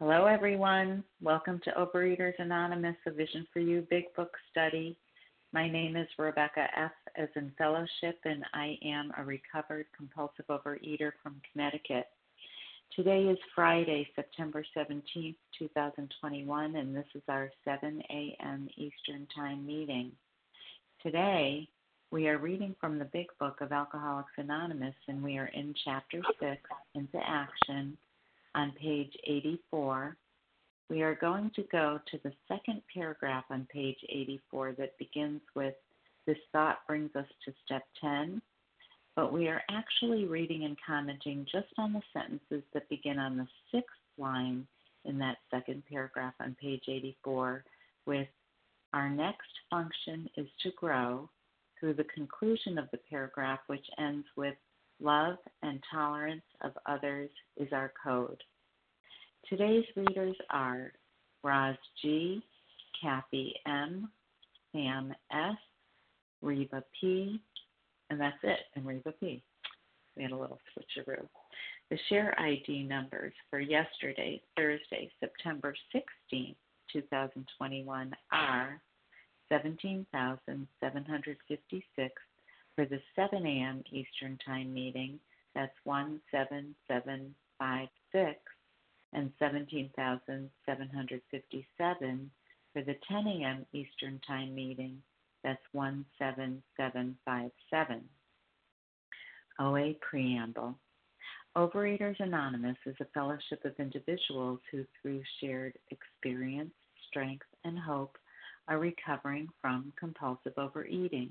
Hello, everyone. Welcome to Overeaters Anonymous, a Vision for You Big Book Study. My name is Rebecca F. as in fellowship, and I am a recovered compulsive overeater from Connecticut. Today is Friday, September 17th, 2021, and this is our 7 a.m. Eastern Time meeting. Today, we are reading from the Big Book of Alcoholics Anonymous, and we are in Chapter 6, Into Action on page 84. We are going to go to the second paragraph on page 84 that begins with This thought brings us to step 10. But we are actually reading and commenting just on the sentences that begin on the sixth line in that second paragraph on page 84 with Our next function is to grow through the conclusion of the paragraph, which ends with Love and tolerance of others is our code. Today's readers are Roz G., Kathy M., Sam S., Reba P., and that's it, and Reba P. We had a little switcheroo. The share ID numbers for yesterday, Thursday, September 16, 2021 are 17,756 for the 7 a.m. Eastern Time meeting. That's 17756 and 17,757 for the 10 a.m. Eastern Time meeting. That's 17757. OA Preamble. Overeaters Anonymous is a fellowship of individuals who, through shared experience, strength, and hope, are recovering from compulsive overeating.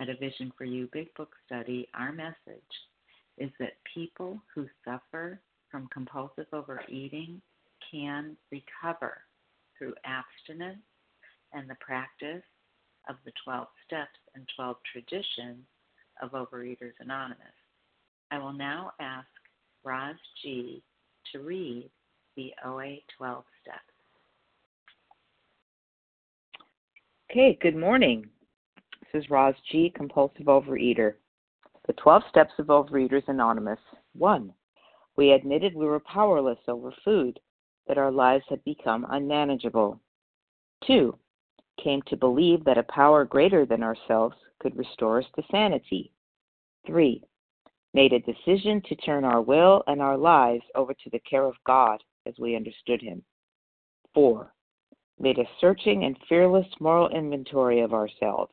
At a Vision for You Big Book study, our message is that people who suffer from compulsive overeating can recover through abstinence and the practice of the 12 steps and 12 traditions of Overeaters Anonymous. I will now ask Roz G. to read the OA 12 steps. Okay, good morning. Is Roz G., compulsive overeater. The 12 Steps of Overeaters Anonymous. 1. We admitted we were powerless over food, that our lives had become unmanageable. 2. Came to believe that a power greater than ourselves could restore us to sanity. 3. Made a decision to turn our will and our lives over to the care of God as we understood Him. 4. Made a searching and fearless moral inventory of ourselves.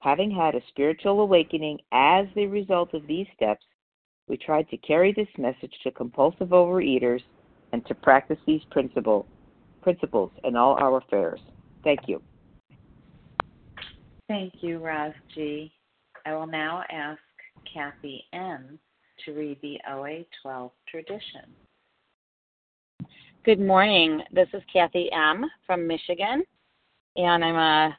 Having had a spiritual awakening as the result of these steps, we tried to carry this message to compulsive overeaters and to practice these principle, principles in all our affairs. Thank you. Thank you, Roz G. I will now ask Kathy M. to read the OA 12 tradition. Good morning. This is Kathy M. from Michigan, and I'm a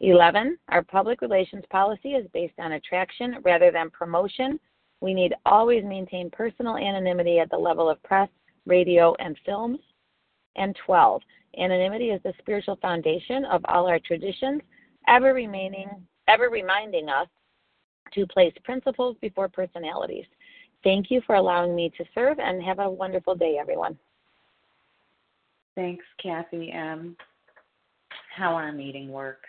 11. Our public relations policy is based on attraction rather than promotion. We need always maintain personal anonymity at the level of press, radio, and films. And 12. Anonymity is the spiritual foundation of all our traditions, ever remaining, ever reminding us to place principles before personalities. Thank you for allowing me to serve and have a wonderful day, everyone. Thanks, Kathy M. How our meeting works.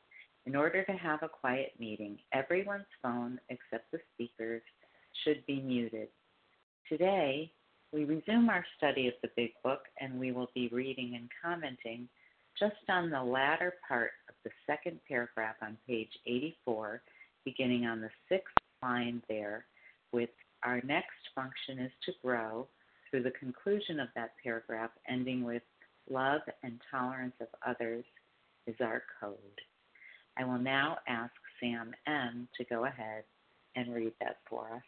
In order to have a quiet meeting, everyone's phone except the speaker's should be muted. Today, we resume our study of the Big Book and we will be reading and commenting just on the latter part of the second paragraph on page 84, beginning on the sixth line there, with our next function is to grow through the conclusion of that paragraph, ending with love and tolerance of others is our code. I will now ask Sam M. to go ahead and read that for us.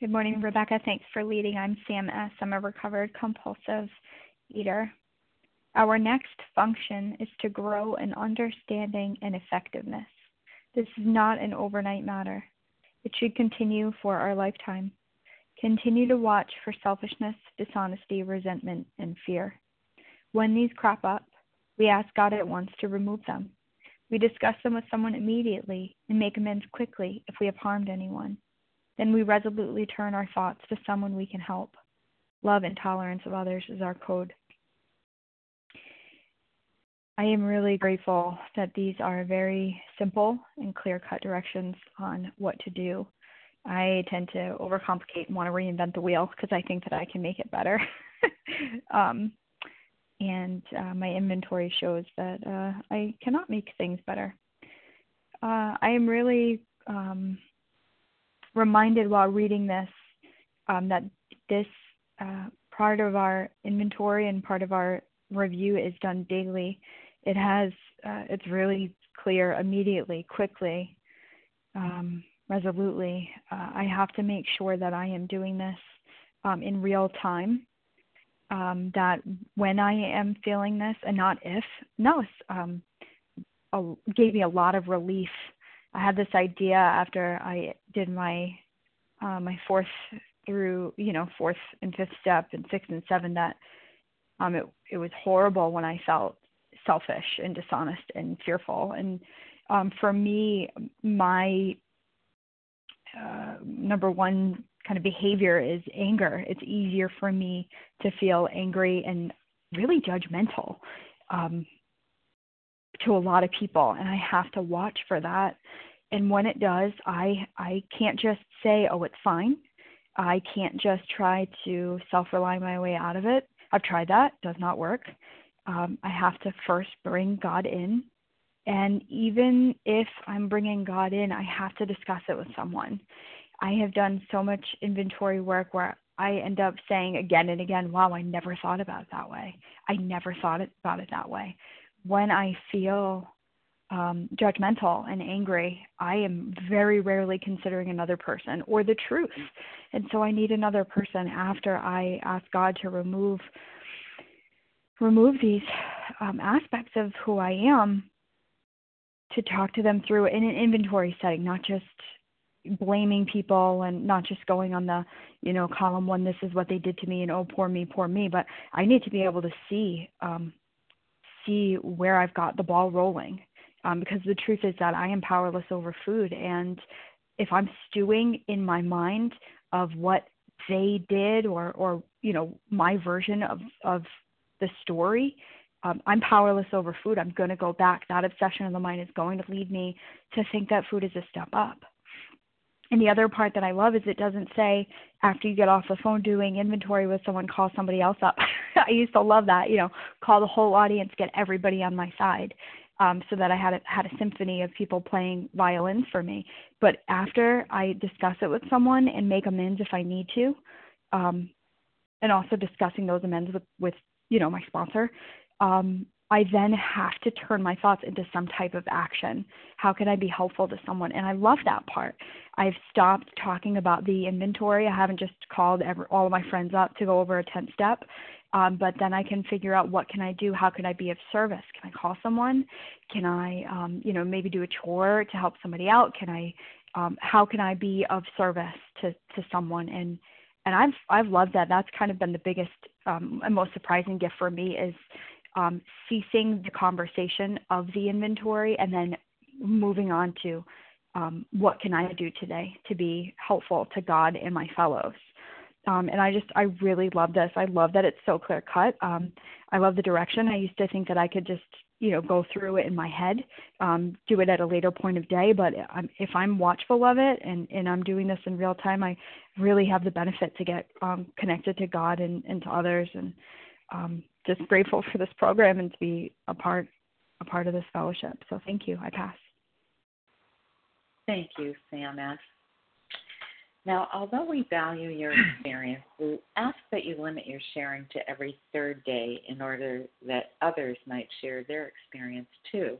Good morning, Rebecca. Thanks for leading. I'm Sam S. I'm a recovered compulsive eater. Our next function is to grow in understanding and effectiveness. This is not an overnight matter. It should continue for our lifetime. Continue to watch for selfishness, dishonesty, resentment, and fear. When these crop up, we ask God at once to remove them. We discuss them with someone immediately and make amends quickly if we have harmed anyone. Then we resolutely turn our thoughts to someone we can help. Love and tolerance of others is our code. I am really grateful that these are very simple and clear cut directions on what to do. I tend to overcomplicate and want to reinvent the wheel because I think that I can make it better. um, and uh, my inventory shows that uh, I cannot make things better. Uh, I am really um, reminded while reading this um, that this uh, part of our inventory and part of our review is done daily. It has uh, it's really clear immediately, quickly, um, resolutely. Uh, I have to make sure that I am doing this um, in real time. Um, that when I am feeling this, and not if, no, um, a, gave me a lot of relief. I had this idea after I did my uh, my fourth through you know fourth and fifth step and sixth and seven that um, it it was horrible when I felt selfish and dishonest and fearful. And um, for me, my uh, number one kind of behavior is anger. It's easier for me to feel angry and really judgmental um, to a lot of people, and I have to watch for that. And when it does, I I can't just say, "Oh, it's fine." I can't just try to self-rely my way out of it. I've tried that; it does not work. Um, I have to first bring God in, and even if I'm bringing God in, I have to discuss it with someone. I have done so much inventory work where I end up saying again and again, wow, I never thought about it that way. I never thought about it that way. When I feel um, judgmental and angry, I am very rarely considering another person or the truth. And so I need another person after I ask God to remove remove these um, aspects of who I am to talk to them through in an inventory setting, not just blaming people and not just going on the you know column one this is what they did to me and oh poor me poor me but i need to be able to see um see where i've got the ball rolling um because the truth is that i am powerless over food and if i'm stewing in my mind of what they did or or you know my version of of the story um, I'm powerless over food. I'm going to go back. That obsession of the mind is going to lead me to think that food is a step up. And the other part that I love is it doesn't say after you get off the phone doing inventory with someone, call somebody else up. I used to love that, you know, call the whole audience, get everybody on my side, um, so that I had a, had a symphony of people playing violins for me. But after I discuss it with someone and make amends if I need to, um, and also discussing those amends with, with you know my sponsor, um, I then have to turn my thoughts into some type of action. How can I be helpful to someone? And I love that part. I've stopped talking about the inventory. I haven't just called every, all of my friends up to go over a 10 step. Um, but then I can figure out what can I do? How can I be of service? Can I call someone? Can I, um, you know, maybe do a chore to help somebody out? Can I, um, how can I be of service to, to someone? And, and I've, I've loved that. That's kind of been the biggest um, and most surprising gift for me is um, ceasing the conversation of the inventory and then moving on to um, what can I do today to be helpful to God and my fellows. Um, and I just, I really love this. I love that it's so clear cut. Um, I love the direction. I used to think that I could just, you know, go through it in my head, um, do it at a later point of day. But I'm, if I'm watchful of it and, and I'm doing this in real time, I really have the benefit to get um, connected to God and, and to others. And um, just grateful for this program and to be a part a part of this fellowship. So thank you. I pass. Thank you, Sam S. Now, although we value your experience, we ask that you limit your sharing to every third day in order that others might share their experience too.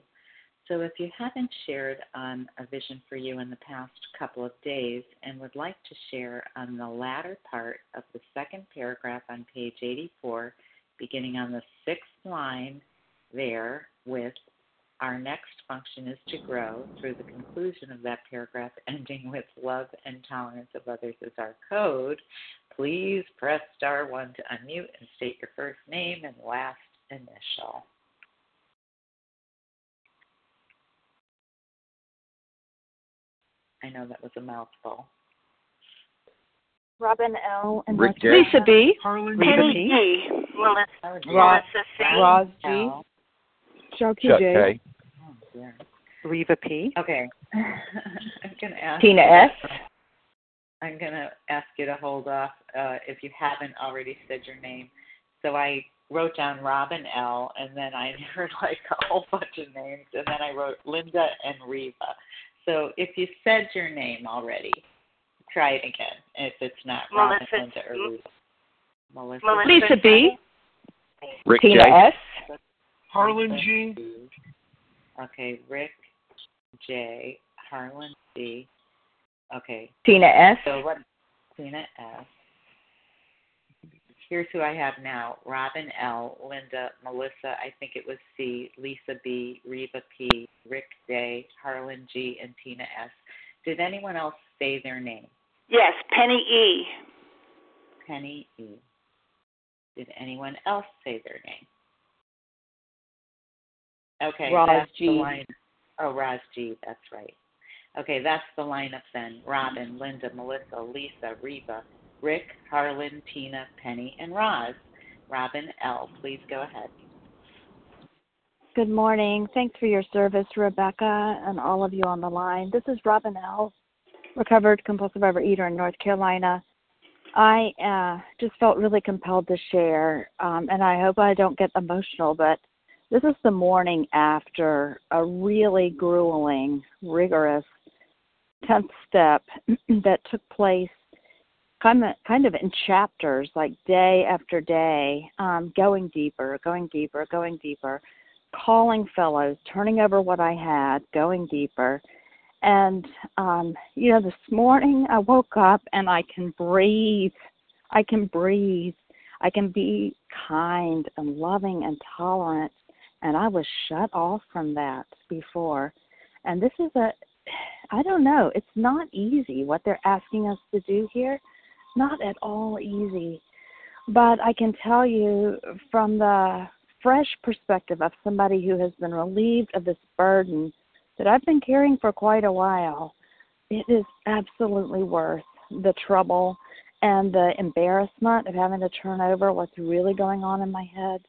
So, if you haven't shared on a vision for you in the past couple of days and would like to share on the latter part of the second paragraph on page 84, beginning on the sixth line there with our next function is to grow through the conclusion of that paragraph ending with love and tolerance of others as our code. Please press star one to unmute and state your first name and last initial. I know that was a mouthful. Robin L. and Rick J. Lisa B. Harlan Rita G. P. Melissa, Roz, Melissa C. Roz G. L. Chuck Chuck K. Oh. Reva P. Okay. I'm going to ask. Tina S. I'm going to ask you to hold off uh, if you haven't already said your name. So I wrote down Robin L. and then I heard like a whole bunch of names, and then I wrote Linda and Reva. So if you said your name already, try it again. If it's not Robin, Melissa Linda, or Reva. Melissa. Melissa Lisa B. Rick Tina J. S. Harlan G. Okay, Rick J. Harlan C. Okay, Tina S. so what? Tina S. here's who I have now Robin L., Linda, Melissa, I think it was C, Lisa B., Reva P., Rick J., Harlan G., and Tina S. Did anyone else say their name? Yes, Penny E. Penny E. Did anyone else say their name? Okay, Roz that's G. the line. Oh, Roz G. That's right. Okay, that's the lineup then. Robin, Linda, Melissa, Lisa, Reba, Rick, Harlan, Tina, Penny, and Roz. Robin L. Please go ahead. Good morning. Thanks for your service, Rebecca, and all of you on the line. This is Robin L., recovered compulsive overeater in North Carolina. I uh, just felt really compelled to share, um, and I hope I don't get emotional, but this is the morning after a really grueling, rigorous 10th step that took place kind of, kind of in chapters, like day after day, um, going deeper, going deeper, going deeper, calling fellows, turning over what I had, going deeper. And, um, you know, this morning I woke up and I can breathe. I can breathe. I can be kind and loving and tolerant. And I was shut off from that before. And this is a, I don't know, it's not easy what they're asking us to do here. Not at all easy. But I can tell you from the fresh perspective of somebody who has been relieved of this burden that I've been carrying for quite a while, it is absolutely worth the trouble and the embarrassment of having to turn over what's really going on in my head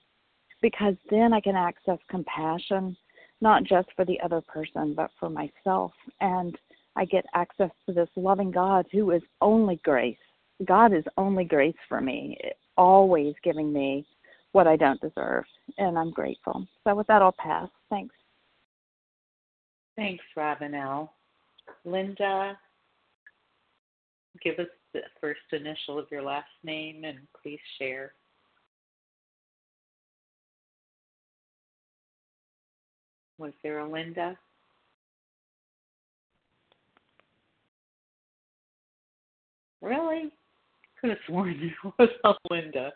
because then I can access compassion, not just for the other person, but for myself. And I get access to this loving God who is only grace. God is only grace for me, always giving me what I don't deserve. And I'm grateful. So, with that, I'll pass. Thanks. Thanks, Robin L. Linda, give us the first initial of your last name and please share. Was there a Linda? Really? Could have sworn it was a Linda.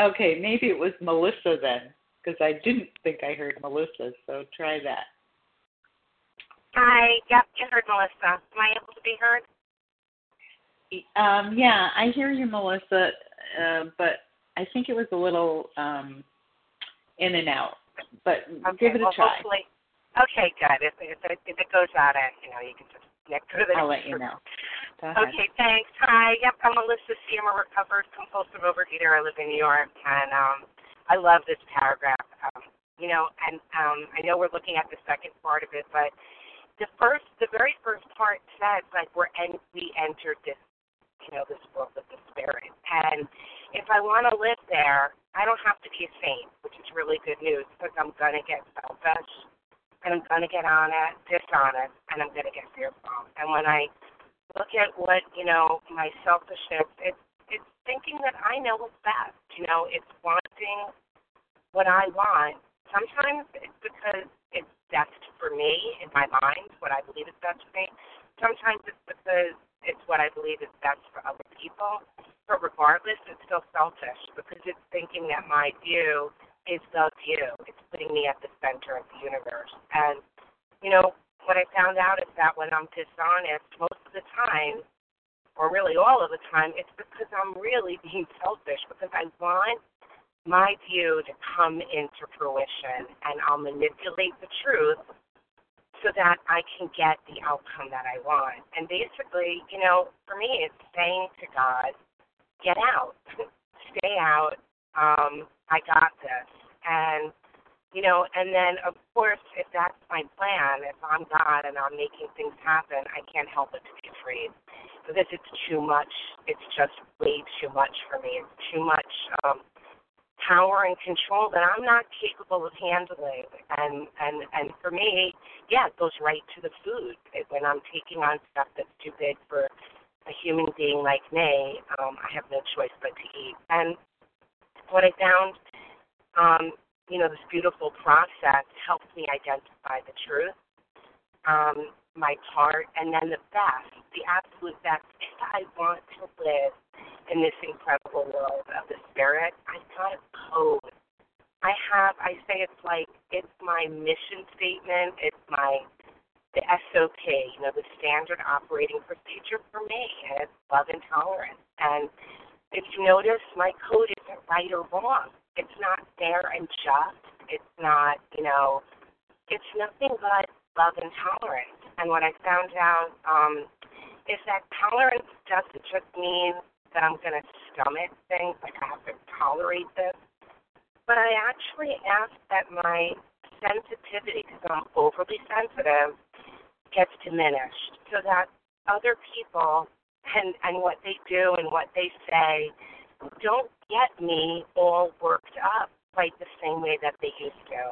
Okay, maybe it was Melissa then, because I didn't think I heard Melissa, so try that. Hi, yep, you heard Melissa. Am I able to be heard? Um, yeah, I hear you, Melissa, uh, but I think it was a little um, in and out. But Okay, give it a well, try. Hopefully, okay, good. If, if, it, if it goes out, I, you know, you can just connect to the I'll let you know. Okay, thanks. Hi, yep, I'm Melissa C. I'm a recovered compulsive overeater. I live in New York, and um, I love this paragraph. Um, you know, and um, I know we're looking at the second part of it, but the first, the very first part says like we're en- we entered this, you know, this world of the spirit, and if I want to live there, I don't have to be a saint, which is really good news because I'm gonna get selfish, and I'm gonna get honest, dishonest, and I'm gonna get fearful. And when I look at what you know my selfishness, it's it's thinking that I know what's best. You know, it's wanting what I want. Sometimes it's because best for me in my mind, what I believe is best for me. Sometimes it's because it's what I believe is best for other people. But regardless, it's still selfish because it's thinking that my view is the view. It's putting me at the center of the universe. And, you know, what I found out is that when I'm dishonest, most of the time, or really all of the time, it's because I'm really being selfish because I want my view to come into fruition and I'll manipulate the truth so that I can get the outcome that I want. And basically, you know, for me, it's saying to God, get out, stay out, um, I got this. And, you know, and then, of course, if that's my plan, if I'm God and I'm making things happen, I can't help but to be afraid because it's too much. It's just way too much for me. It's too much. Um, power and control that I'm not capable of handling. And and and for me, yeah, it goes right to the food. When I'm taking on stuff that's too big for a human being like me, um, I have no choice but to eat. And what I found, um, you know, this beautiful process helps me identify the truth, um, my part, and then the best, the absolute best. If I want to live in this incredible world of the spirit, I've got a code. I have, I say it's like, it's my mission statement, it's my, the SOP, you know, the standard operating procedure for me, and it's love and tolerance. And if you notice, my code isn't right or wrong. It's not fair and just. It's not, you know, it's nothing but love and tolerance. And what I found out um, is that tolerance doesn't just mean that I'm going to stomach things, like I have to tolerate this. But I actually ask that my sensitivity, because I'm overly sensitive, gets diminished so that other people and, and what they do and what they say don't get me all worked up quite the same way that they used to.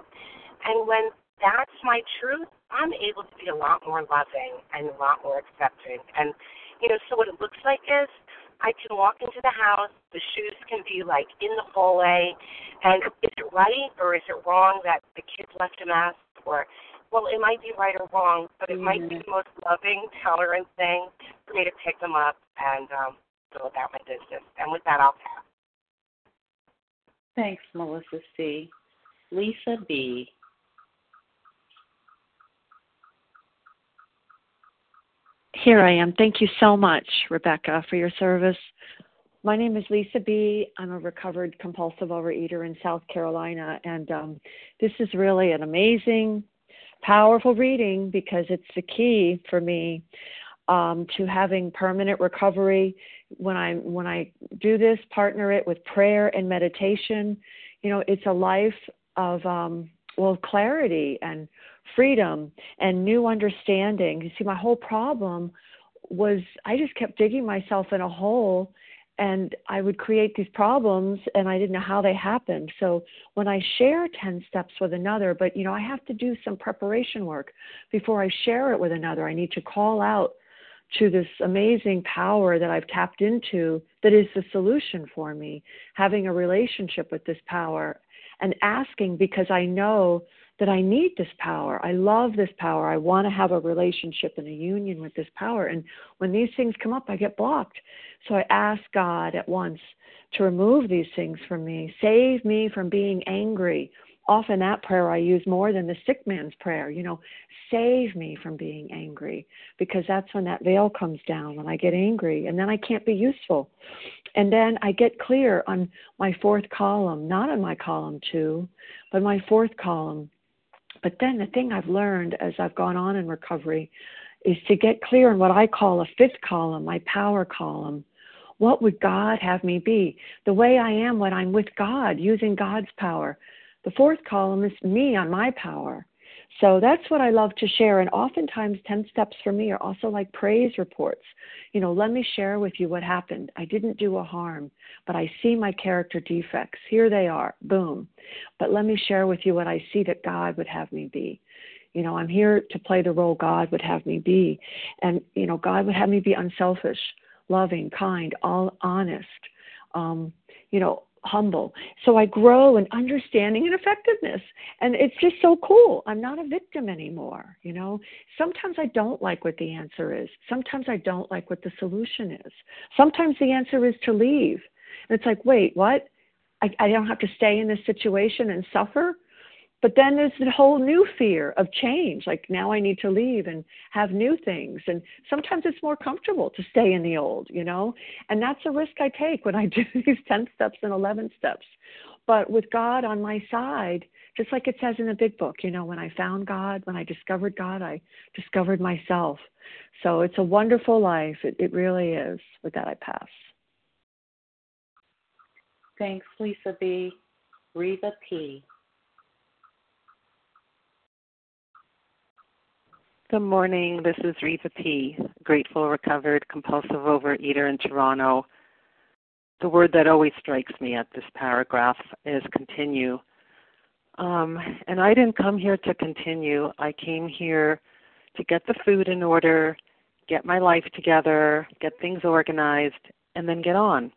And when that's my truth, I'm able to be a lot more loving and a lot more accepting. And, you know, so what it looks like is I can walk into the house, the shoes can be like in the hallway, and is it right or is it wrong that the kids left a mess? Or, well, it might be right or wrong, but it mm-hmm. might be mm-hmm. the most loving, tolerant thing for me to pick them up and um, go about my business. And with that, I'll pass. Thanks, Melissa C. Lisa B. Here I am. Thank you so much, Rebecca, for your service. My name is Lisa B. I'm a recovered compulsive overeater in South Carolina, and um, this is really an amazing, powerful reading because it's the key for me um, to having permanent recovery. When I when I do this, partner it with prayer and meditation. You know, it's a life of um, well clarity and freedom and new understanding. You see, my whole problem was I just kept digging myself in a hole and I would create these problems and I didn't know how they happened. So when I share 10 steps with another, but you know, I have to do some preparation work before I share it with another. I need to call out to this amazing power that I've tapped into that is the solution for me, having a relationship with this power and asking because I know that I need this power. I love this power. I want to have a relationship and a union with this power. And when these things come up, I get blocked. So I ask God at once to remove these things from me, save me from being angry. Often that prayer I use more than the sick man's prayer, you know, save me from being angry, because that's when that veil comes down, when I get angry, and then I can't be useful. And then I get clear on my fourth column, not on my column two, but my fourth column but then the thing I've learned as I've gone on in recovery is to get clear on what I call a fifth column, my power column. What would God have me be? The way I am when I'm with God, using God's power. The fourth column is me on my power. So that's what I love to share. And oftentimes, 10 steps for me are also like praise reports. You know, let me share with you what happened. I didn't do a harm, but I see my character defects. Here they are. Boom. But let me share with you what I see that God would have me be. You know, I'm here to play the role God would have me be. And, you know, God would have me be unselfish, loving, kind, all honest. Um, you know, humble. So I grow in understanding and effectiveness. And it's just so cool. I'm not a victim anymore, you know. Sometimes I don't like what the answer is. Sometimes I don't like what the solution is. Sometimes the answer is to leave. And it's like, wait, what? I, I don't have to stay in this situation and suffer? But then there's the whole new fear of change. Like now I need to leave and have new things. And sometimes it's more comfortable to stay in the old, you know? And that's a risk I take when I do these 10 steps and 11 steps. But with God on my side, just like it says in the big book, you know, when I found God, when I discovered God, I discovered myself. So it's a wonderful life. It, it really is. With that, I pass. Thanks, Lisa B. Reva P. Good morning. This is Rita P., grateful, recovered, compulsive overeater in Toronto. The word that always strikes me at this paragraph is continue. Um, and I didn't come here to continue. I came here to get the food in order, get my life together, get things organized, and then get on.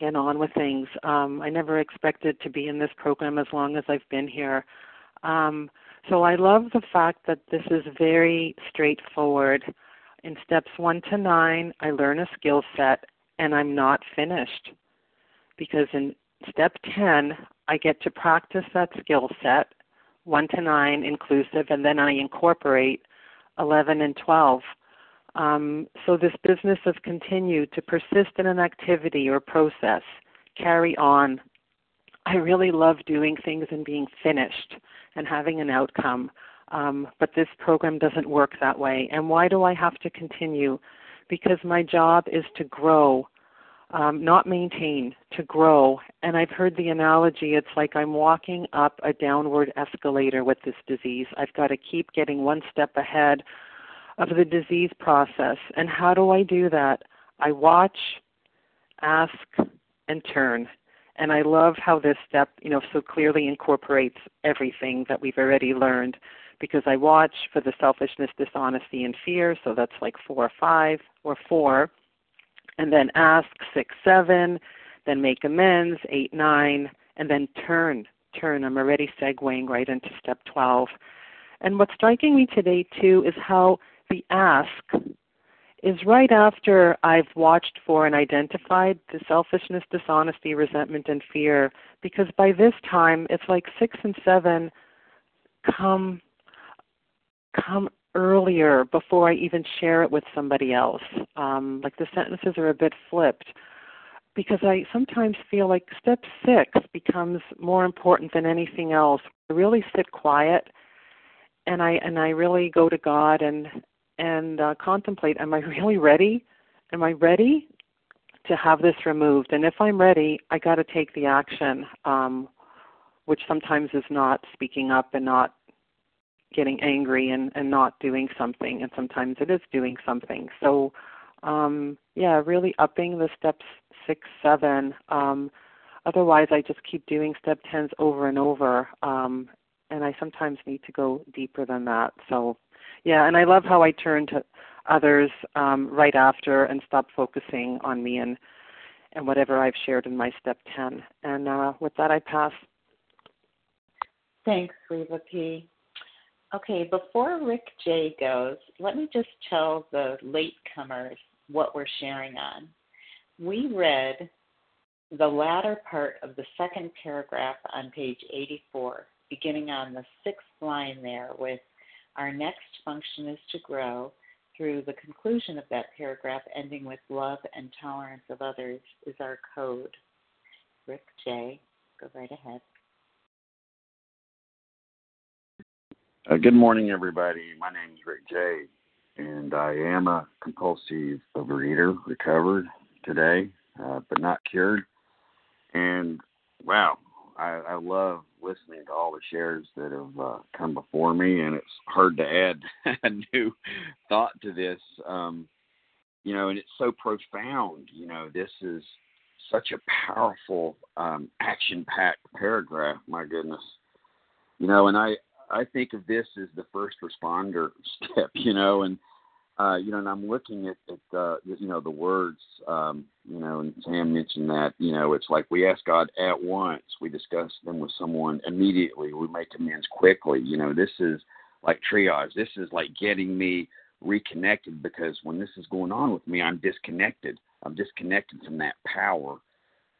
Get on with things. Um, I never expected to be in this program as long as I've been here. Um, so I love the fact that this is very straightforward. In steps one to nine, I learn a skill set and I'm not finished. Because in step 10, I get to practice that skill set, 1 to 9 inclusive, and then I incorporate 11 and 12. Um, so, this business of continue to persist in an activity or process, carry on. I really love doing things and being finished and having an outcome. Um, but this program doesn't work that way. And why do I have to continue? Because my job is to grow, um, not maintain, to grow. And I've heard the analogy it's like I'm walking up a downward escalator with this disease. I've got to keep getting one step ahead of the disease process. And how do I do that? I watch, ask, and turn. And I love how this step, you know, so clearly incorporates everything that we've already learned because I watch for the selfishness, dishonesty, and fear. So that's like four or five or four. And then ask six, seven, then make amends, eight, nine, and then turn. Turn. I'm already segueing right into step 12. And what's striking me today, too, is how the ask is right after I've watched for and identified the selfishness, dishonesty, resentment, and fear. Because by this time, it's like six and seven come come earlier before I even share it with somebody else. Um, like the sentences are a bit flipped because I sometimes feel like step six becomes more important than anything else. I really sit quiet and I and I really go to God and and uh, contemplate am I really ready? Am I ready to have this removed? And if I'm ready, I got to take the action, um, which sometimes is not speaking up and not getting angry and, and not doing something, and sometimes it is doing something. So, um, yeah, really upping the steps six, seven. Um, otherwise, I just keep doing step tens over and over, um, and I sometimes need to go deeper than that. So, yeah, and I love how I turn to others um, right after and stop focusing on me and and whatever I've shared in my step 10. And uh, with that, I pass. Thanks, Reva P. Okay, before Rick J goes, let me just tell the latecomers what we're sharing on. We read the latter part of the second paragraph on page 84, beginning on the sixth line there with our next function is to grow through the conclusion of that paragraph, ending with love and tolerance of others, is our code. Rick J., go right ahead. Uh, good morning, everybody. My name is Rick J., and I am a compulsive overeater, recovered today, uh, but not cured. And wow, I, I love listening to all the shares that have uh, come before me, and it's hard to add a new thought to this. Um, you know, and it's so profound. You know, this is such a powerful, um, action-packed paragraph. My goodness. You know, and I I think of this as the first responder step. You know, and uh, you know, and I'm looking at, at uh, you know the words, um, you know, and Sam mentioned that, you know, it's like we ask God at once, we discuss them with someone immediately, we make amends quickly. You know, this is like triage. This is like getting me reconnected because when this is going on with me, I'm disconnected. I'm disconnected from that power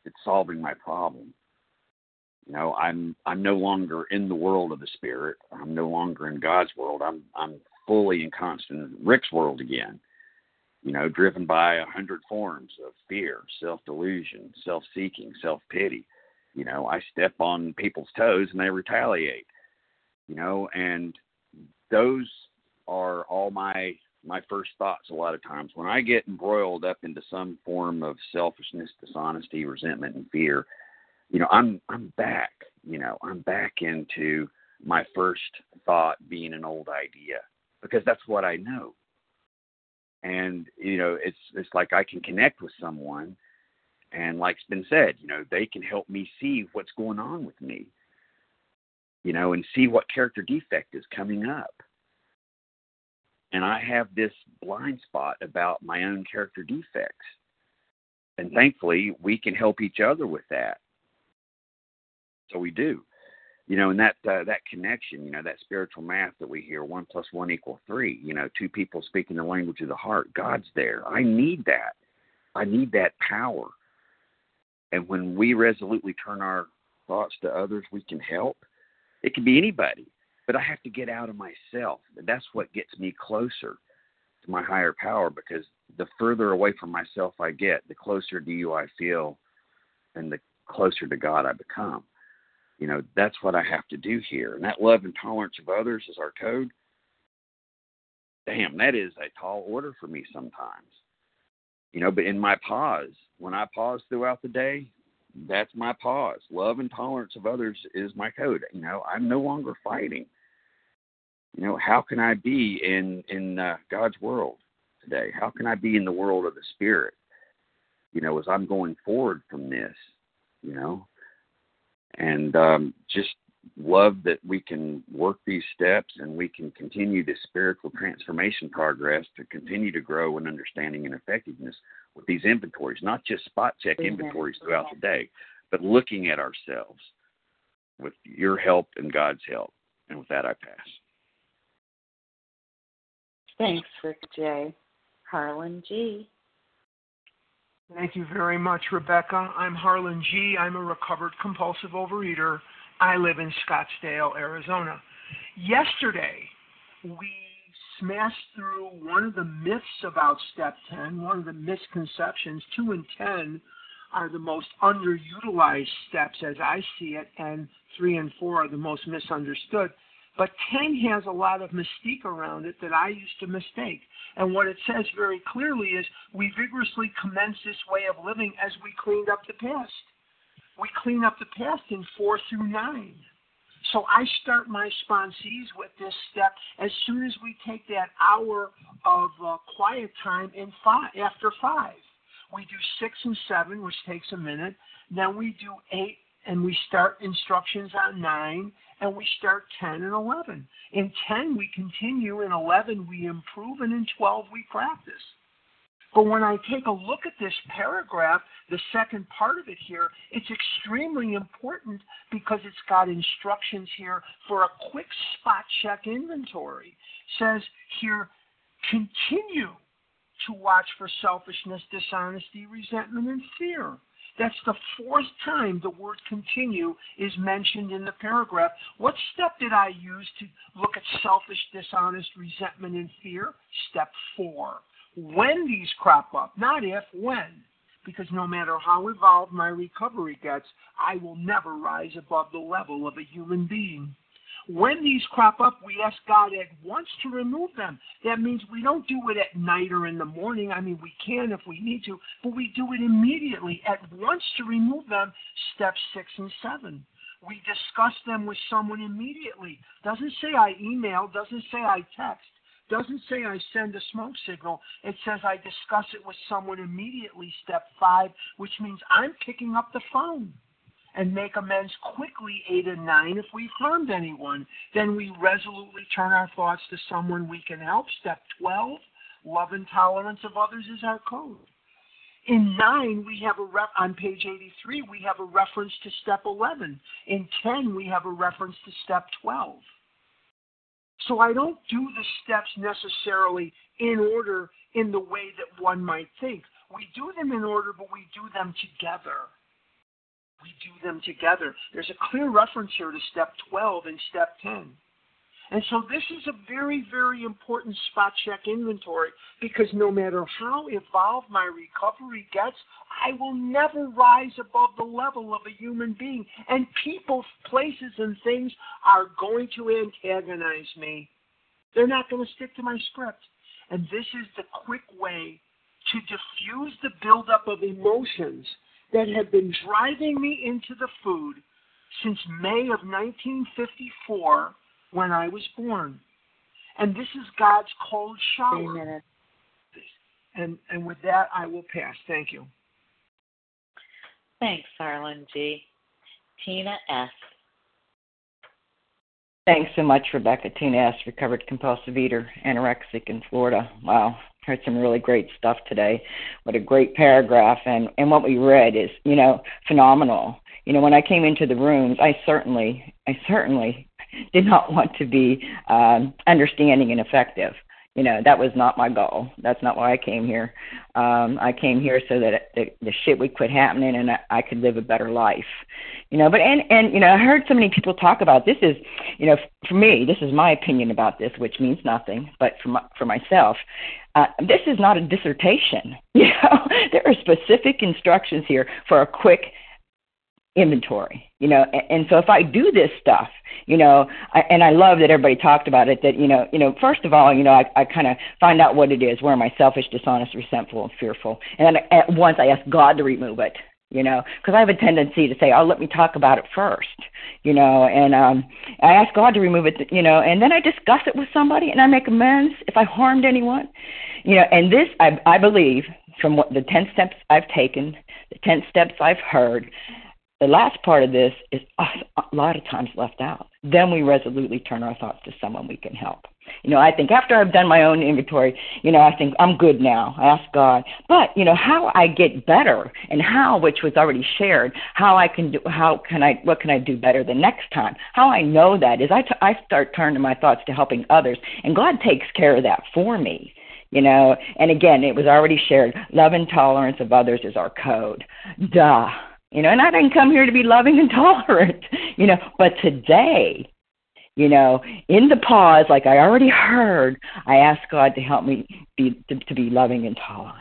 that's solving my problem. You know, I'm I'm no longer in the world of the spirit. I'm no longer in God's world. I'm I'm fully and constant Rick's world again. You know, driven by a hundred forms of fear, self delusion, self seeking, self pity. You know, I step on people's toes and they retaliate. You know, and those are all my my first thoughts a lot of times when I get embroiled up into some form of selfishness, dishonesty, resentment, and fear. You know, I'm I'm back. You know, I'm back into my first thought being an old idea because that's what I know. And you know, it's it's like I can connect with someone, and like's been said, you know, they can help me see what's going on with me. You know, and see what character defect is coming up. And I have this blind spot about my own character defects. And thankfully, we can help each other with that. So we do you know, and that uh, that connection, you know, that spiritual math that we hear, one plus one equal three. You know, two people speaking the language of the heart. God's there. I need that. I need that power. And when we resolutely turn our thoughts to others, we can help. It can be anybody, but I have to get out of myself. And that's what gets me closer to my higher power because the further away from myself I get, the closer to you I feel and the closer to God I become. You know, that's what I have to do here. And that love and tolerance of others is our code. Damn, that is a tall order for me sometimes. You know, but in my pause, when I pause throughout the day, that's my pause. Love and tolerance of others is my code. You know, I'm no longer fighting. You know, how can I be in in uh, God's world today? How can I be in the world of the spirit? You know, as I'm going forward from this, you know, and um, just love that we can work these steps and we can continue this spiritual transformation progress to continue to grow in understanding and effectiveness with these inventories, not just spot check mm-hmm. inventories throughout the day, but looking at ourselves with your help and God's help. And with that, I pass. Thanks, Rick J. Harlan G. Thank you very much, Rebecca. I'm Harlan G. I'm a recovered compulsive overeater. I live in Scottsdale, Arizona. Yesterday, we smashed through one of the myths about step 10, one of the misconceptions. 2 and 10 are the most underutilized steps as I see it, and 3 and 4 are the most misunderstood. But 10 has a lot of mystique around it that I used to mistake. And what it says very clearly is we vigorously commence this way of living as we cleaned up the past. We clean up the past in 4 through 9. So I start my sponsees with this step as soon as we take that hour of uh, quiet time in five, after 5. We do 6 and 7, which takes a minute. Then we do 8 and we start instructions on 9 and we start 10 and 11. In 10, we continue. In 11, we improve. And in 12, we practice. But when I take a look at this paragraph, the second part of it here, it's extremely important because it's got instructions here for a quick spot check inventory. It says here, continue to watch for selfishness, dishonesty, resentment, and fear. That's the fourth time the word continue is mentioned in the paragraph. What step did I use to look at selfish, dishonest, resentment, and fear? Step four. When these crop up, not if, when. Because no matter how evolved my recovery gets, I will never rise above the level of a human being. When these crop up, we ask God at once to remove them. That means we don't do it at night or in the morning. I mean, we can if we need to, but we do it immediately, at once to remove them. Steps six and seven. We discuss them with someone immediately. Doesn't say I email, doesn't say I text, doesn't say I send a smoke signal. It says I discuss it with someone immediately, step five, which means I'm picking up the phone and make amends quickly, eight and nine. If we've harmed anyone, then we resolutely turn our thoughts to someone we can help. Step 12, love and tolerance of others is our code. In 9, we have a ref- on page 83, we have a reference to step 11. In 10, we have a reference to step 12. So I don't do the steps necessarily in order in the way that one might think. We do them in order, but we do them together we do them together. There's a clear reference here to step 12 and step 10. And so this is a very, very important spot check inventory because no matter how evolved my recovery gets, I will never rise above the level of a human being. And people, places, and things are going to antagonize me. They're not going to stick to my script. And this is the quick way to diffuse the buildup of emotions that have been driving me into the food since May of 1954 when I was born. And this is God's cold shower. Amen. And, and with that, I will pass. Thank you. Thanks, Harlan G. Tina S. Thanks so much, Rebecca. Tina S., recovered compulsive eater, anorexic in Florida. Wow, heard some really great stuff today. What a great paragraph, and and what we read is you know phenomenal. You know, when I came into the rooms, I certainly, I certainly did not want to be um, understanding and effective. You know, that was not my goal. That's not why I came here. Um, I came here so that the, the shit would quit happening and I, I could live a better life. You know, but and and you know, I heard so many people talk about this is, you know, for me, this is my opinion about this, which means nothing, but for my, for myself, uh, this is not a dissertation. You know, there are specific instructions here for a quick inventory you know and, and so if i do this stuff you know I, and i love that everybody talked about it that you know you know first of all you know i, I kind of find out what it is where am i selfish dishonest resentful and fearful and then at once i ask god to remove it you know because i have a tendency to say oh let me talk about it first you know and um i ask god to remove it you know and then i discuss it with somebody and i make amends if i harmed anyone you know and this i i believe from what the 10 steps i've taken the 10 steps i've heard the last part of this is a lot of times left out. Then we resolutely turn our thoughts to someone we can help. You know, I think after I've done my own inventory, you know, I think I'm good now. I ask God. But, you know, how I get better and how, which was already shared, how I can do, how can I, what can I do better the next time? How I know that is I, t- I start turning my thoughts to helping others and God takes care of that for me you know and again it was already shared love and tolerance of others is our code duh you know, and I didn't come here to be loving and tolerant, you know, but today, you know, in the pause, like I already heard, I asked God to help me be to, to be loving and tolerant.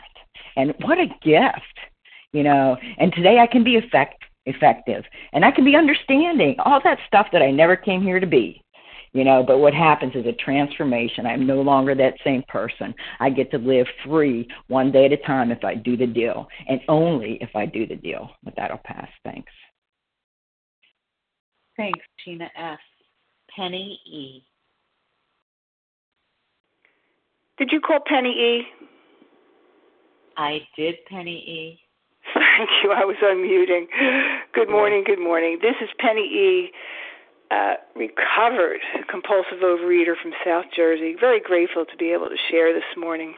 And what a gift, you know. And today I can be effect, effective, and I can be understanding all that stuff that I never came here to be you know but what happens is a transformation. I'm no longer that same person. I get to live free one day at a time if i do the deal and only if i do the deal but that'll pass. Thanks. Thanks tina s penny e. Did you call penny e? I did penny e. Thank you. I was unmuting. Good morning good morning. This is penny e uh, recovered compulsive overeater from South Jersey. Very grateful to be able to share this morning.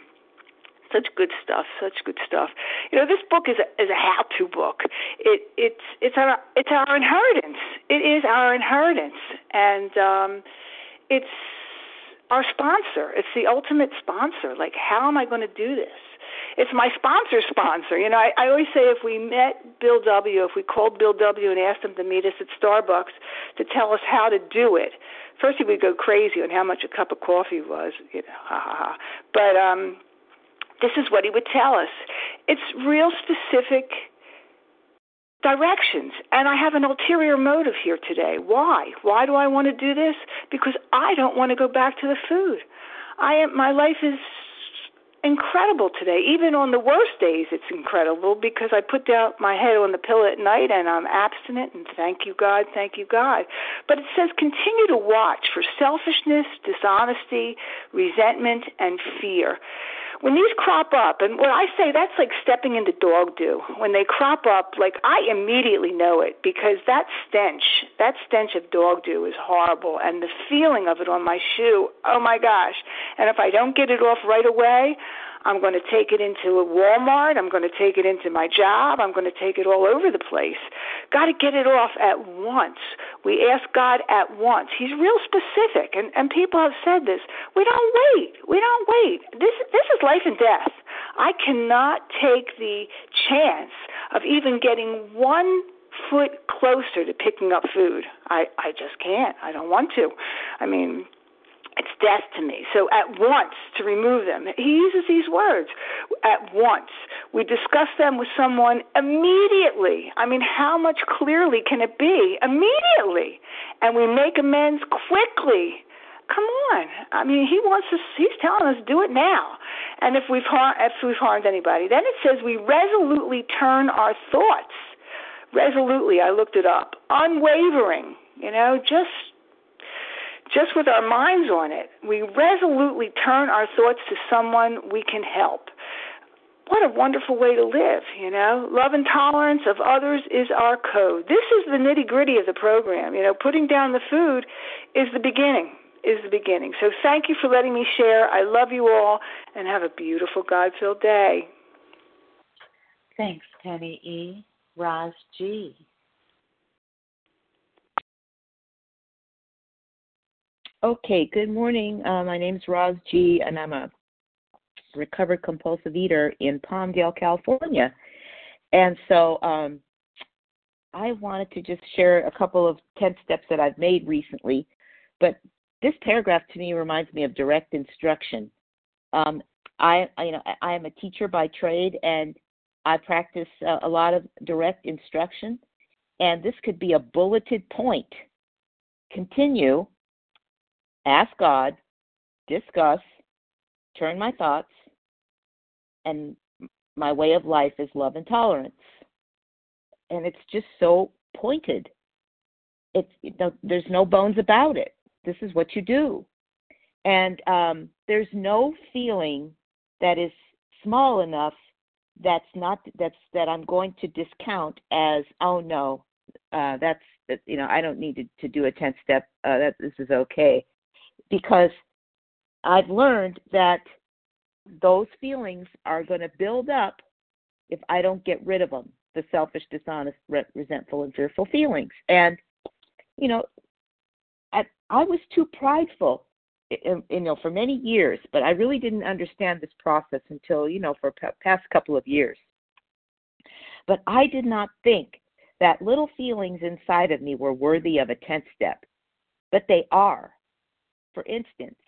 Such good stuff, such good stuff. You know, this book is a, is a how-to book. It it's it's our it's our inheritance. It is our inheritance, and um, it's our sponsor. It's the ultimate sponsor. Like, how am I going to do this? It's my sponsor sponsor. You know, I, I always say if we met Bill W, if we called Bill W and asked him to meet us at Starbucks to tell us how to do it, first he would go crazy on how much a cup of coffee was. You know, ha ha ha. But um, this is what he would tell us. It's real specific directions. And I have an ulterior motive here today. Why? Why do I want to do this? Because I don't want to go back to the food. I am my life is incredible today. Even on the worst days, it's incredible because I put down my head on the pillow at night and I'm abstinent and thank you, God, thank you, God. But it says continue to watch for selfishness, dishonesty, resentment, and fear when these crop up, and what I say, that's like stepping into dog do. When they crop up, like I immediately know it because that stench, that stench of dog do is horrible, and the feeling of it on my shoe, oh my gosh! And if I don't get it off right away, I'm going to take it into a Walmart. I'm going to take it into my job. I'm going to take it all over the place. Got to get it off at once. We ask God at once. He's real specific, and and people have said this. We don't wait. We don't wait. This this is life and death. I cannot take the chance of even getting one foot closer to picking up food. I I just can't. I don't want to. I mean, it's death to me. So at once to remove them. He uses these words. At once. We discuss them with someone immediately. I mean, how much clearly can it be? Immediately. And we make amends quickly. Come on. I mean, he wants us he's telling us do it now. And if we've harmed if we've harmed anybody. Then it says we resolutely turn our thoughts. Resolutely, I looked it up. Unwavering, you know, just just with our minds on it, we resolutely turn our thoughts to someone we can help. What a wonderful way to live, you know. Love and tolerance of others is our code. This is the nitty gritty of the program. You know, putting down the food is the beginning, is the beginning. So thank you for letting me share. I love you all and have a beautiful God filled day. Thanks, Penny E. Roz G. Okay, good morning. Uh, my name is Roz G, and I'm a recovered compulsive eater in Palmdale, California. And so um, I wanted to just share a couple of 10 steps that I've made recently. But this paragraph to me reminds me of direct instruction. Um, I, you know, I am a teacher by trade, and I practice a lot of direct instruction. And this could be a bulleted point. Continue, ask God, discuss, turn my thoughts, and my way of life is love and tolerance. And it's just so pointed. It's there's no bones about it. This is what you do, and um, there's no feeling that is small enough that's not that's that I'm going to discount as oh no, uh, that's you know I don't need to, to do a ten step. Uh, that this is okay, because I've learned that those feelings are going to build up if I don't get rid of them the selfish, dishonest, re- resentful, and fearful feelings. And, you know, I, I was too prideful, you know, for many years, but I really didn't understand this process until, you know, for p- past couple of years. But I did not think that little feelings inside of me were worthy of a 10th step, but they are. For instance,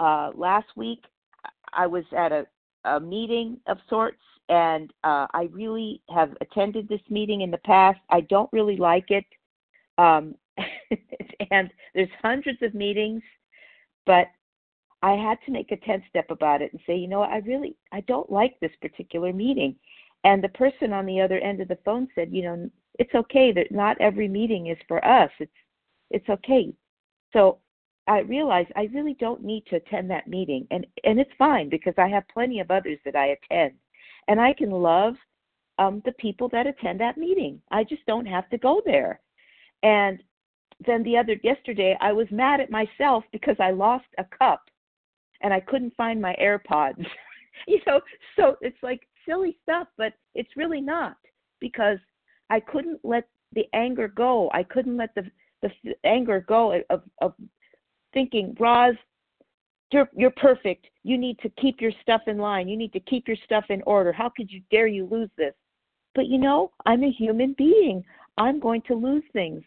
uh, last week I was at a, a meeting of sorts, and uh, I really have attended this meeting in the past. I don't really like it, um, and there's hundreds of meetings, but I had to make a 10 step about it and say, you know, I really I don't like this particular meeting. And the person on the other end of the phone said, you know, it's okay that not every meeting is for us. It's it's okay. So I realized I really don't need to attend that meeting, and and it's fine because I have plenty of others that I attend, and I can love um, the people that attend that meeting. I just don't have to go there. And then the other yesterday, I was mad at myself because I lost a cup, and I couldn't find my AirPods. you know, so it's like silly stuff, but it's really not because I couldn't let the anger go. I couldn't let the the anger go of of thinking, Roz, you're you're perfect. You need to keep your stuff in line. You need to keep your stuff in order. How could you dare you lose this? But you know, I'm a human being. I'm going to lose things.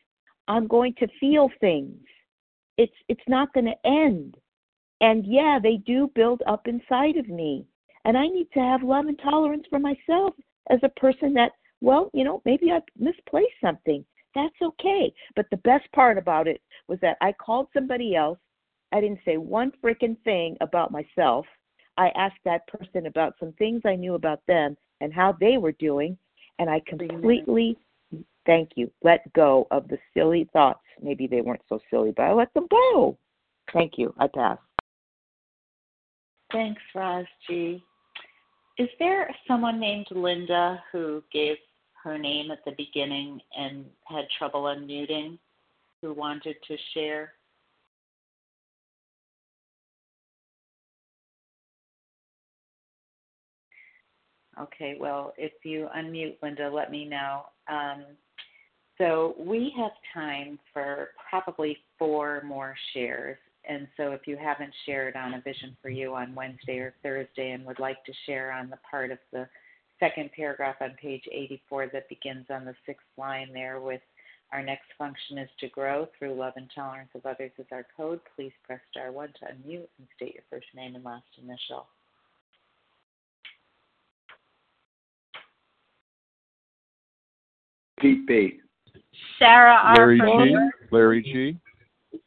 I'm going to feel things. It's it's not going to end. And yeah, they do build up inside of me. And I need to have love and tolerance for myself as a person that, well, you know, maybe I misplaced something. That's okay. But the best part about it was that I called somebody else. I didn't say one freaking thing about myself. I asked that person about some things I knew about them and how they were doing, and I completely, thank you, let go of the silly thoughts. Maybe they weren't so silly, but I let them go. Thank you. I pass. Thanks, Roz G. Is there someone named Linda who gave her name at the beginning and had trouble unmuting who wanted to share? Okay, well, if you unmute Linda, let me know. Um, so we have time for probably four more shares. And so if you haven't shared on a Vision for You on Wednesday or Thursday and would like to share on the part of the second paragraph on page 84 that begins on the sixth line there with our next function is to grow through love and tolerance of others is our code. Please press star one to unmute and state your first name and last initial. Pete B. Sarah R. Larry G. Larry G.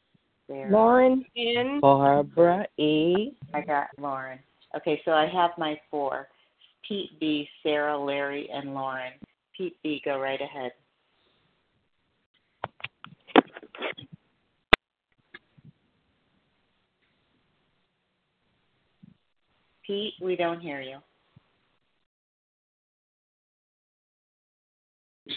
Sarah. Lauren N. Barbara E. I got Lauren. Okay, so I have my four. Pete B, Sarah, Larry, and Lauren. Pete B, go right ahead. Pete, we don't hear you.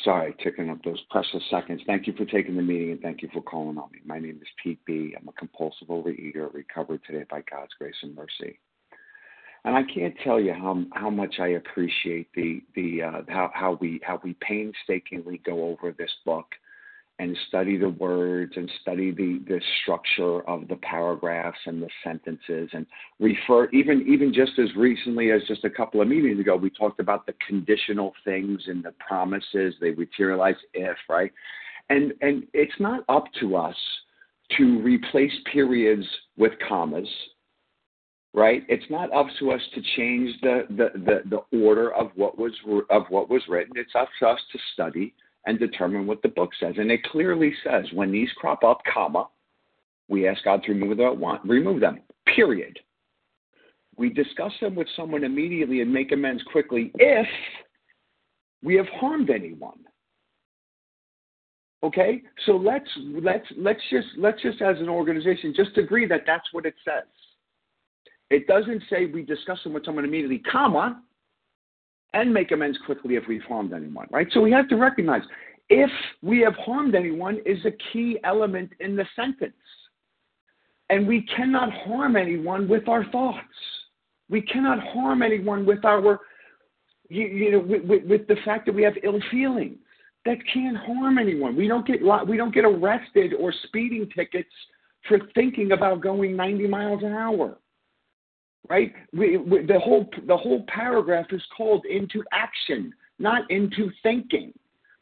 Sorry, ticking up those precious seconds. Thank you for taking the meeting and thank you for calling on me. My name is Pete B. I'm a compulsive overeater, recovered today by God's grace and mercy and I can't tell you how how much I appreciate the the uh, how how we how we painstakingly go over this book and study the words and study the, the structure of the paragraphs and the sentences and refer even even just as recently as just a couple of meetings ago we talked about the conditional things and the promises they materialize if right? And and it's not up to us to replace periods with commas right? It's not up to us to change the the the, the order of what was of what was written. It's up to us to study and determine what the book says. And it clearly says when these crop up, comma, we ask God to remove them, remove them. Period. We discuss them with someone immediately and make amends quickly if we have harmed anyone. Okay, so let's let's let's just let's just as an organization just agree that that's what it says. It doesn't say we discuss them with someone immediately, comma, and make amends quickly if we've harmed anyone, right? So we have to recognize if we have harmed anyone is a key element in the sentence. And we cannot harm anyone with our thoughts. We cannot harm anyone with our, you, you know, with, with, with the fact that we have ill feelings. That can't harm anyone. We don't get we don't get arrested or speeding tickets for thinking about going 90 miles an hour right? We, we, the whole the whole paragraph is called into action, not into thinking.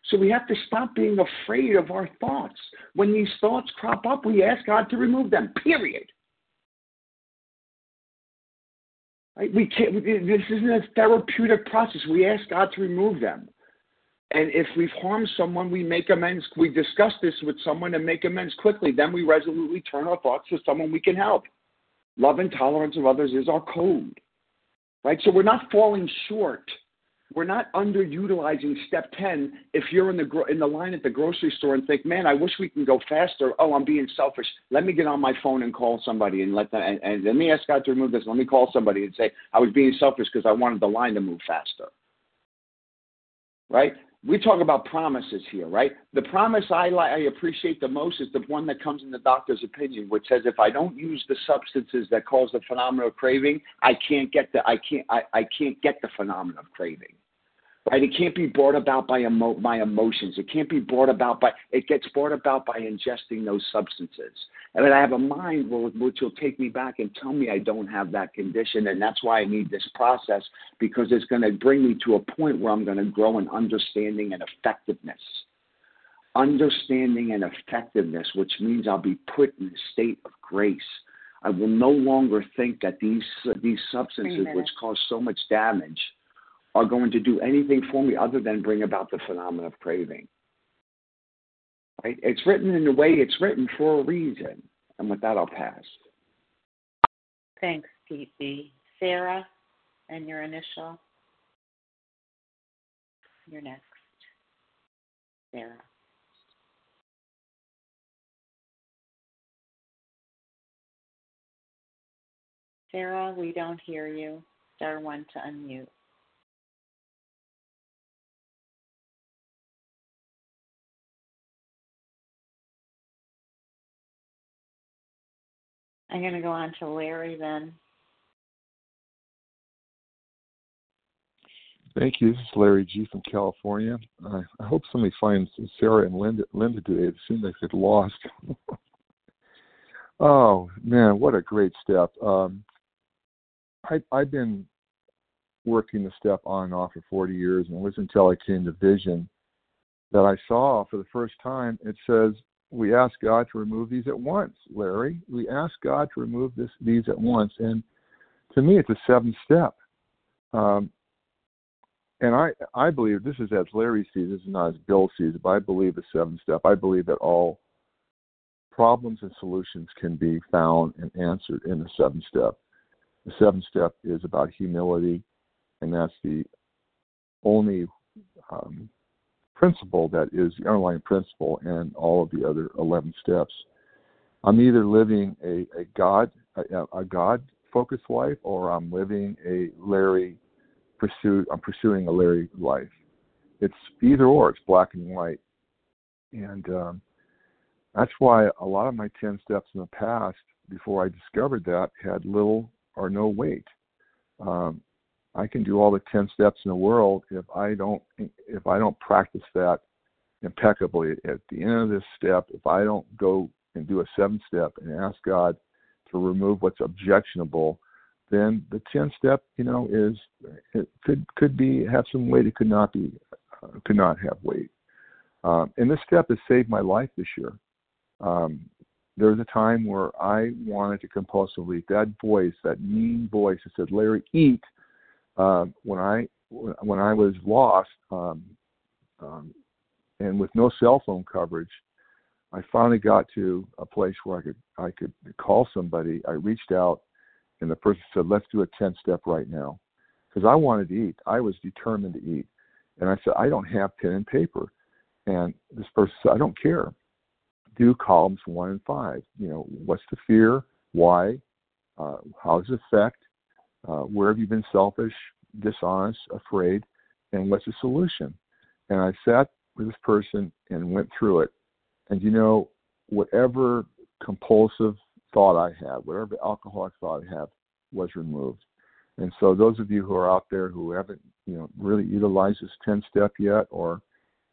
So we have to stop being afraid of our thoughts. When these thoughts crop up, we ask God to remove them. Period. Right? We can't. This isn't a therapeutic process. We ask God to remove them. And if we've harmed someone, we make amends. We discuss this with someone and make amends quickly. Then we resolutely turn our thoughts to someone we can help. Love and tolerance of others is our code, right? So we're not falling short. We're not underutilizing step 10 if you're in the, gro- in the line at the grocery store and think, man, I wish we can go faster. Oh, I'm being selfish. Let me get on my phone and call somebody and let them, and, and let me ask God to remove this. Let me call somebody and say, I was being selfish because I wanted the line to move faster. Right? We talk about promises here, right? The promise I, li- I appreciate the most is the one that comes in the doctor's opinion, which says if I don't use the substances that cause the phenomenon of craving, I can't get the I can't I, I can't get the phenomenon of craving. Right? It can't be brought about by emo- my emotions. It can't be brought about by it gets brought about by ingesting those substances. And then I have a mind which will take me back and tell me I don't have that condition, and that's why I need this process because it's going to bring me to a point where I'm going to grow in understanding and effectiveness. Understanding and effectiveness, which means I'll be put in a state of grace. I will no longer think that these these substances, which cause so much damage, are going to do anything for me other than bring about the phenomenon of craving. Right? It's written in the way it's written for a reason. And with that, I'll pass. Thanks, Pete Sarah, and your initial. You're next. Sarah. Sarah, we don't hear you. Star one to unmute. I'm going to go on to Larry then. Thank you. This is Larry G. from California. Uh, I hope somebody finds Sarah and Linda, Linda today. It seems like get lost. oh man, what a great step! Um, I, I've been working the step on and off for 40 years, and it was until I came to Vision that I saw for the first time. It says we ask God to remove these at once, Larry. We ask God to remove this, these at once. And to me, it's a seven step. Um, and I, I believe this is as Larry sees, this is not as Bill sees but I believe a seven step. I believe that all problems and solutions can be found and answered in the seven step. The seven step is about humility, and that's the only um, principle that is the underlying principle and all of the other 11 steps. I'm either living a, a God a, a God focused life or I'm living a Larry pursuit I'm pursuing a Larry life. It's either or, it's black and white. And um, that's why a lot of my 10 steps in the past, before I discovered that, had little or no weight. Um, I can do all the ten steps in the world if I don't if I don't practice that impeccably. At the end of this step, if I don't go and do a seven step and ask God to remove what's objectionable, then the 10 step, you know, is it could could be have some weight. It could not be uh, could not have weight. Um, and this step has saved my life this year. Um, there was a time where I wanted to compulsively. That voice, that mean voice that said, "Larry, eat." Um, when I when I was lost um, um, and with no cell phone coverage, I finally got to a place where I could I could call somebody. I reached out and the person said, "Let's do a ten step right now," because I wanted to eat. I was determined to eat, and I said, "I don't have pen and paper." And this person said, "I don't care. Do columns one and five. You know, what's the fear? Why? Uh, how does it affect? Uh, where have you been selfish, dishonest, afraid? And what's the solution?" And I sat with this person and went through it. And you know, whatever compulsive thought I had, whatever alcoholic thought I had, was removed. And so, those of you who are out there who haven't, you know, really utilized this 10 step yet or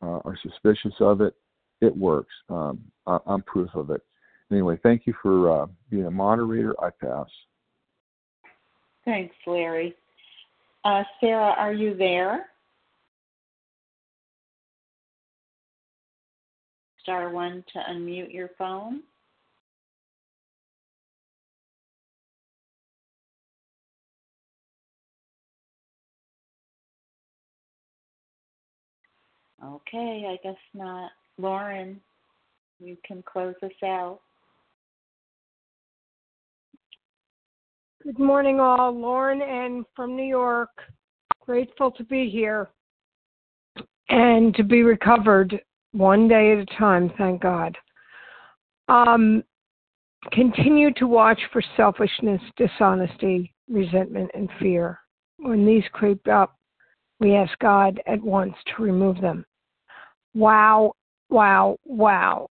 uh, are suspicious of it, it works. Um, I, am proof of it. Anyway, thank you for uh, being a moderator. I pass. Thanks, Larry. Uh, Sarah, are you there? Star one to unmute your phone. Okay, I guess not. Lauren, you can close us out. Good morning, all. Lauren N from New York. Grateful to be here and to be recovered one day at a time, thank God. Um, continue to watch for selfishness, dishonesty, resentment, and fear. When these creep up, we ask God at once to remove them. Wow, wow, wow.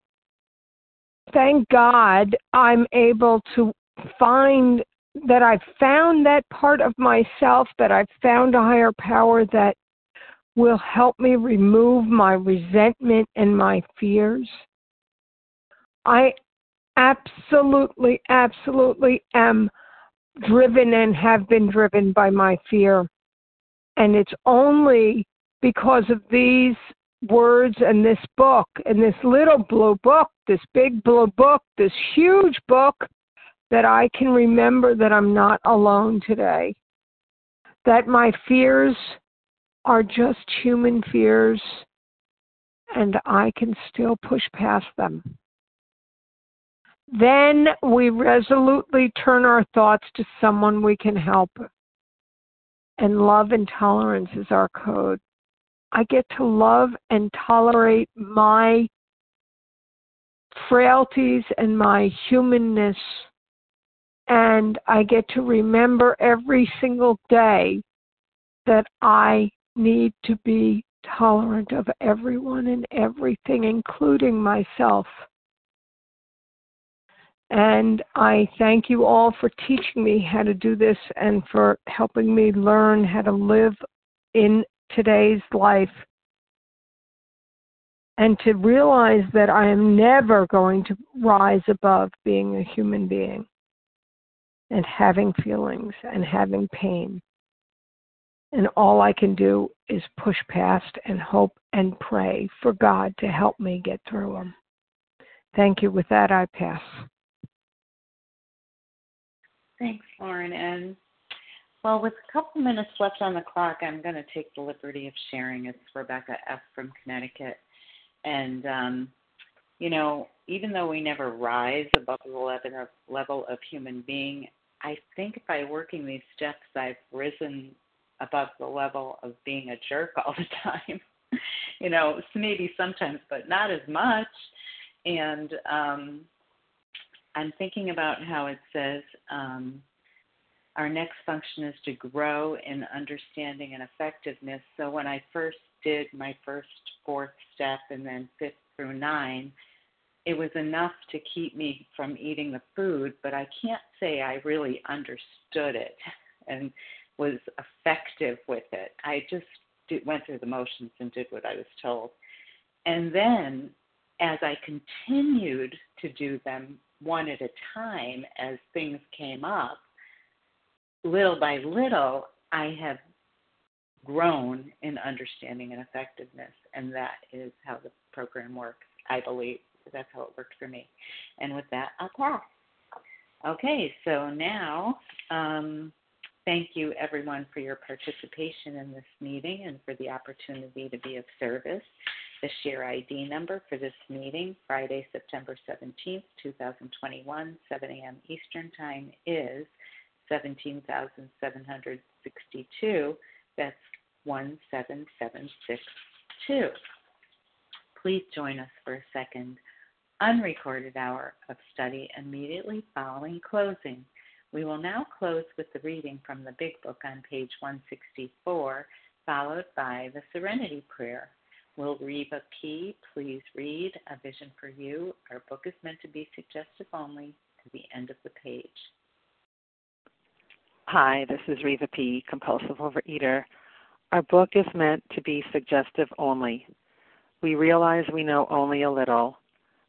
Thank God I'm able to find that I've found that part of myself, that I've found a higher power that will help me remove my resentment and my fears. I absolutely, absolutely am driven and have been driven by my fear. And it's only because of these words and this book and this little blue book, this big blue book, this huge book that I can remember that I'm not alone today. That my fears are just human fears and I can still push past them. Then we resolutely turn our thoughts to someone we can help. And love and tolerance is our code. I get to love and tolerate my frailties and my humanness. And I get to remember every single day that I need to be tolerant of everyone and everything, including myself. And I thank you all for teaching me how to do this and for helping me learn how to live in today's life and to realize that I am never going to rise above being a human being and having feelings and having pain. And all I can do is push past and hope and pray for God to help me get through them. Thank you. With that, I pass. Thanks, Lauren. And well, with a couple minutes left on the clock, I'm going to take the liberty of sharing. It's Rebecca F. from Connecticut. And, um, you know, even though we never rise above the level of, level of human being, I think by working these steps, I've risen above the level of being a jerk all the time. you know, maybe sometimes, but not as much. And um, I'm thinking about how it says, um, our next function is to grow in understanding and effectiveness. So when I first did my first fourth step and then fifth through nine, it was enough to keep me from eating the food, but I can't say I really understood it and was effective with it. I just did, went through the motions and did what I was told. And then as I continued to do them one at a time as things came up, little by little, I have grown in understanding and effectiveness. And that is how the program works, I believe. That's how it worked for me. And with that, I'll pass. Okay, so now, um, thank you everyone for your participation in this meeting and for the opportunity to be of service. The share ID number for this meeting, Friday, September 17th, 2021, 7 a.m. Eastern Time, is 17,762. That's 17762. Please join us for a second unrecorded hour of study immediately following closing. We will now close with the reading from the Big Book on page 164, followed by the Serenity Prayer. Will Reva P. please read A Vision for You? Our book is meant to be suggestive only to the end of the page. Hi, this is Reva P., compulsive overeater. Our book is meant to be suggestive only. We realize we know only a little.